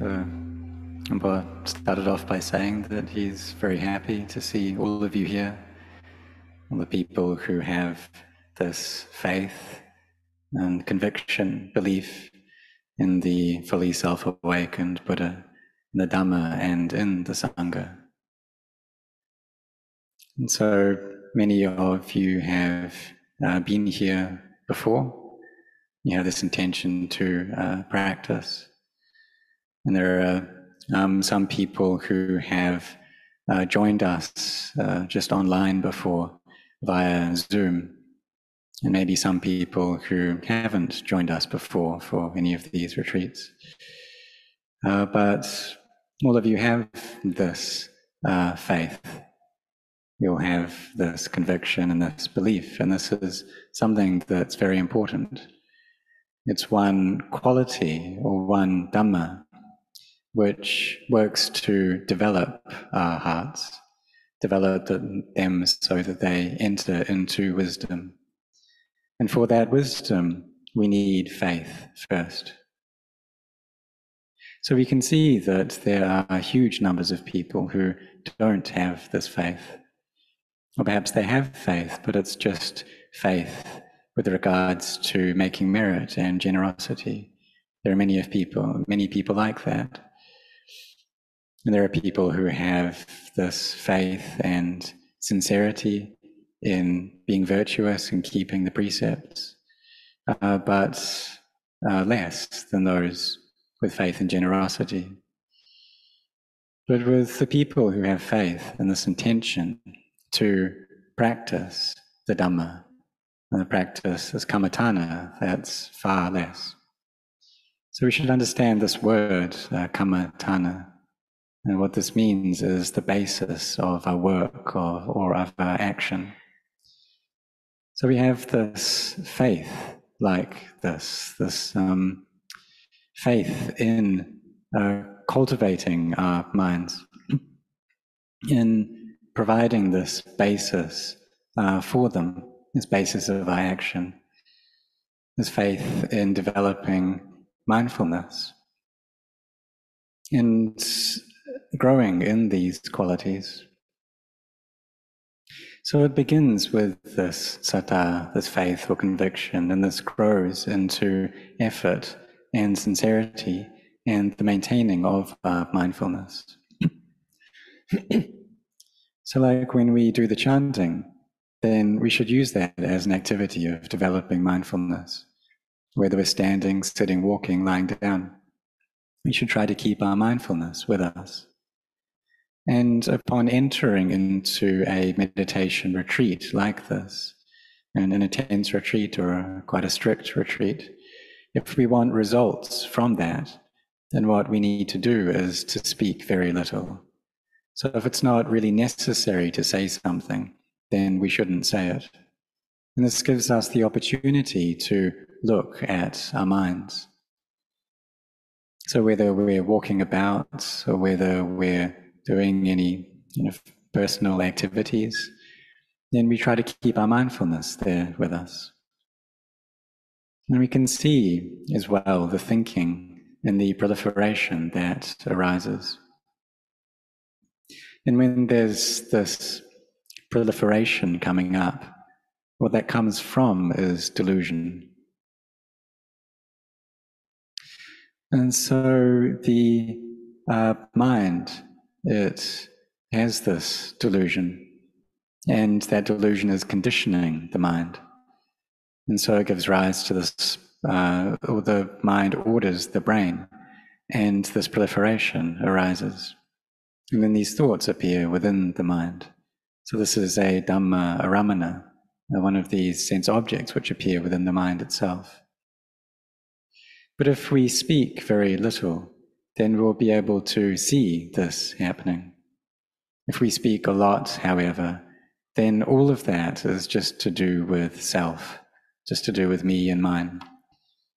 So started off by saying that he's very happy to see all of you here, all the people who have this faith and conviction, belief in the fully self-awakened Buddha, in the Dhamma and in the Sangha. And so many of you have uh, been here before. You have this intention to uh, practice. And there are um, some people who have uh, joined us uh, just online before via Zoom, and maybe some people who haven't joined us before for any of these retreats. Uh, but all of you have this uh, faith. You'll have this conviction and this belief, and this is something that's very important. It's one quality or one Dhamma which works to develop our hearts, develop them so that they enter into wisdom. And for that wisdom, we need faith first. So we can see that there are huge numbers of people who don't have this faith. Or perhaps they have faith, but it's just faith with regards to making merit and generosity. There are many of people, many people like that. And there are people who have this faith and sincerity in being virtuous and keeping the precepts, uh, but uh, less than those with faith and generosity. But with the people who have faith and this intention to practice the Dhamma, and the practice is kammatthana, that's far less. So we should understand this word, uh, kammatthana, and what this means is the basis of our work or, or of our action. So we have this faith like this, this um, faith in uh, cultivating our minds, in providing this basis uh, for them, this basis of our action, this faith in developing mindfulness. And growing in these qualities. So it begins with this saddha, this faith or conviction, and this grows into effort and sincerity and the maintaining of uh, mindfulness. so, like when we do the chanting, then we should use that as an activity of developing mindfulness, whether we're standing, sitting, walking, lying down. We should try to keep our mindfulness with us. And upon entering into a meditation retreat like this, and an intense retreat or a, quite a strict retreat, if we want results from that, then what we need to do is to speak very little. So if it's not really necessary to say something, then we shouldn't say it. And this gives us the opportunity to look at our minds. So whether we're walking about or whether we're doing any you know, personal activities, then we try to keep our mindfulness there with us. And we can see as well the thinking and the proliferation that arises. And when there's this proliferation coming up, what that comes from is delusion. And so the uh, mind it has this delusion, and that delusion is conditioning the mind. And so it gives rise to this, uh, or the mind orders the brain, and this proliferation arises. And then these thoughts appear within the mind. So this is a Dhamma aramana, uh, one of these sense objects which appear within the mind itself. But if we speak very little, then we'll be able to see this happening. If we speak a lot, however, then all of that is just to do with self, just to do with me and mine.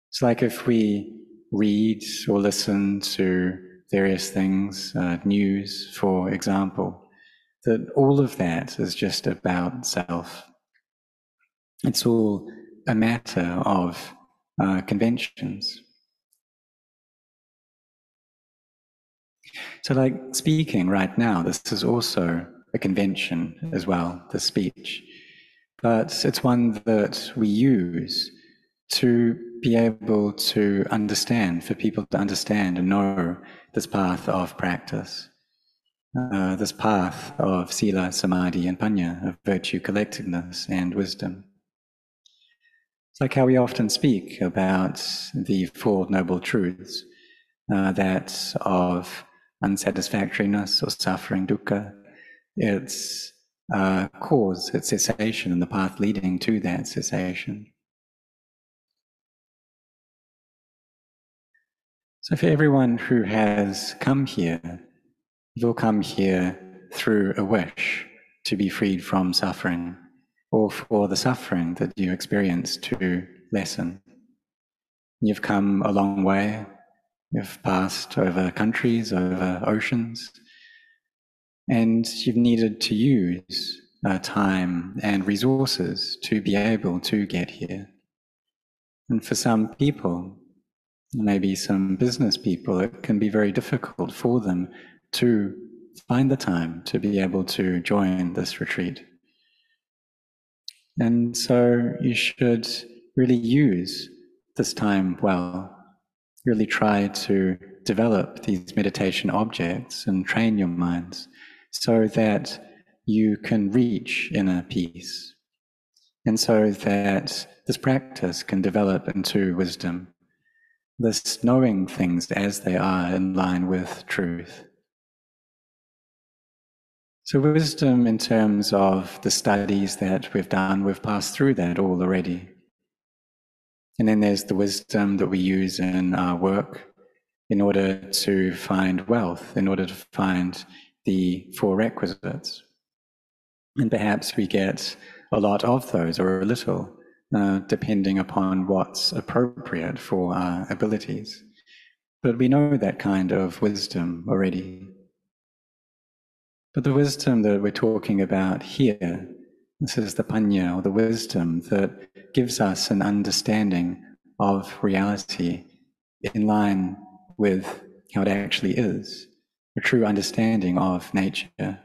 It's like if we read or listen to various things, uh, news, for example, that all of that is just about self. It's all a matter of uh, conventions. So, like speaking right now, this is also a convention as well, the speech. But it's one that we use to be able to understand, for people to understand and know this path of practice, uh, this path of sila, samadhi, and panya, of virtue, collectedness, and wisdom. It's like how we often speak about the Four Noble Truths, uh, that of unsatisfactoriness or suffering, dukkha, its uh, cause, its cessation, and the path leading to that cessation. So, for everyone who has come here, you'll come here through a wish to be freed from suffering or for the suffering that you experience to lessen. You've come a long way, you've passed over countries, over oceans, and you've needed to use uh, time and resources to be able to get here. And for some people, maybe some business people, it can be very difficult for them to find the time to be able to join this retreat. And so you should really use this time well, really try to develop these meditation objects and train your minds so that you can reach inner peace. And so that this practice can develop into wisdom this knowing things as they are in line with truth. So, wisdom in terms of the studies that we've done, we've passed through that all already. And then there's the wisdom that we use in our work in order to find wealth, in order to find the four requisites. And perhaps we get a lot of those or a little uh, depending upon what's appropriate for our abilities. But we know that kind of wisdom already. But the wisdom that we're talking about here, this is the panya, or the wisdom that gives us an understanding of reality in line with how it actually is, a true understanding of nature.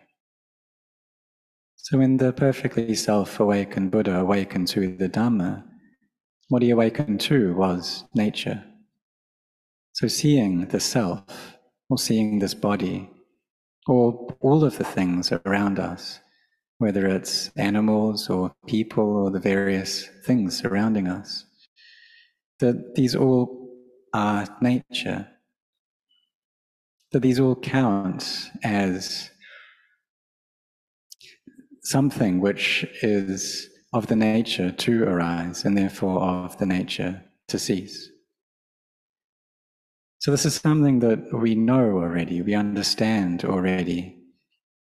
So when the perfectly self-awakened Buddha awakened to the Dhamma, what he awakened to was nature. So seeing the self, or seeing this body, or all of the things around us, whether it's animals or people or the various things surrounding us, that these all are nature, that these all count as something which is of the nature to arise and therefore of the nature to cease. So, this is something that we know already, we understand already,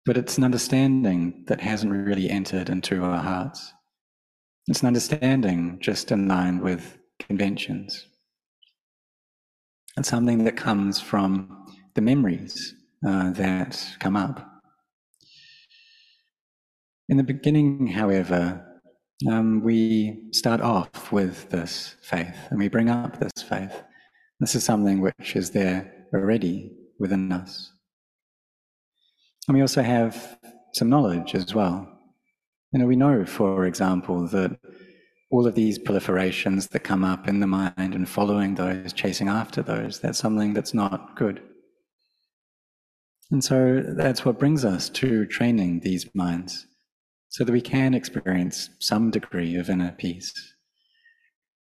but it's an understanding that hasn't really entered into our hearts. It's an understanding just in line with conventions. It's something that comes from the memories uh, that come up. In the beginning, however, um, we start off with this faith and we bring up this faith. This is something which is there already within us. And we also have some knowledge as well. You know, we know, for example, that all of these proliferations that come up in the mind and following those, chasing after those, that's something that's not good. And so that's what brings us to training these minds so that we can experience some degree of inner peace.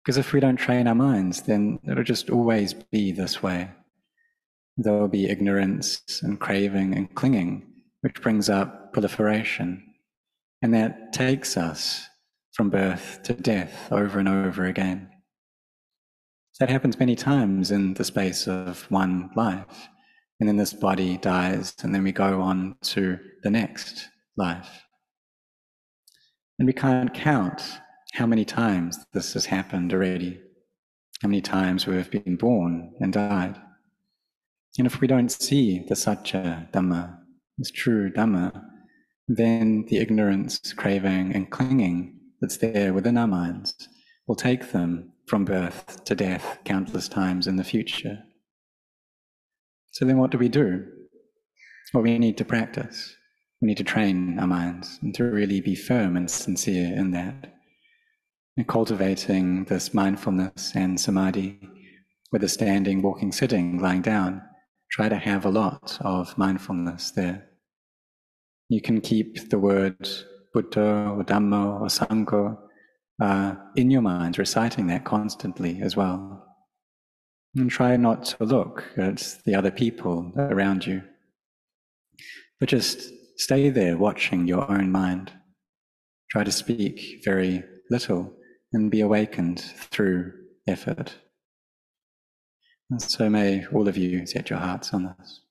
Because if we don't train our minds, then it'll just always be this way. There will be ignorance and craving and clinging, which brings up proliferation. And that takes us from birth to death over and over again. That happens many times in the space of one life. And then this body dies, and then we go on to the next life. And we can't count how many times this has happened already, how many times we have been born and died. And if we don't see the Satya Dhamma, this true Dhamma, then the ignorance, craving, and clinging that's there within our minds will take them from birth to death countless times in the future. So then what do we do? Well, we need to practice. We need to train our minds and to really be firm and sincere in that. And cultivating this mindfulness and samadhi, whether standing, walking, sitting, lying down, try to have a lot of mindfulness there. You can keep the word Buddha or Dhammo or Sangha uh, in your mind, reciting that constantly as well. And try not to look at the other people around you, but just stay there watching your own mind. Try to speak very little and be awakened through effort. And so may all of you set your hearts on this.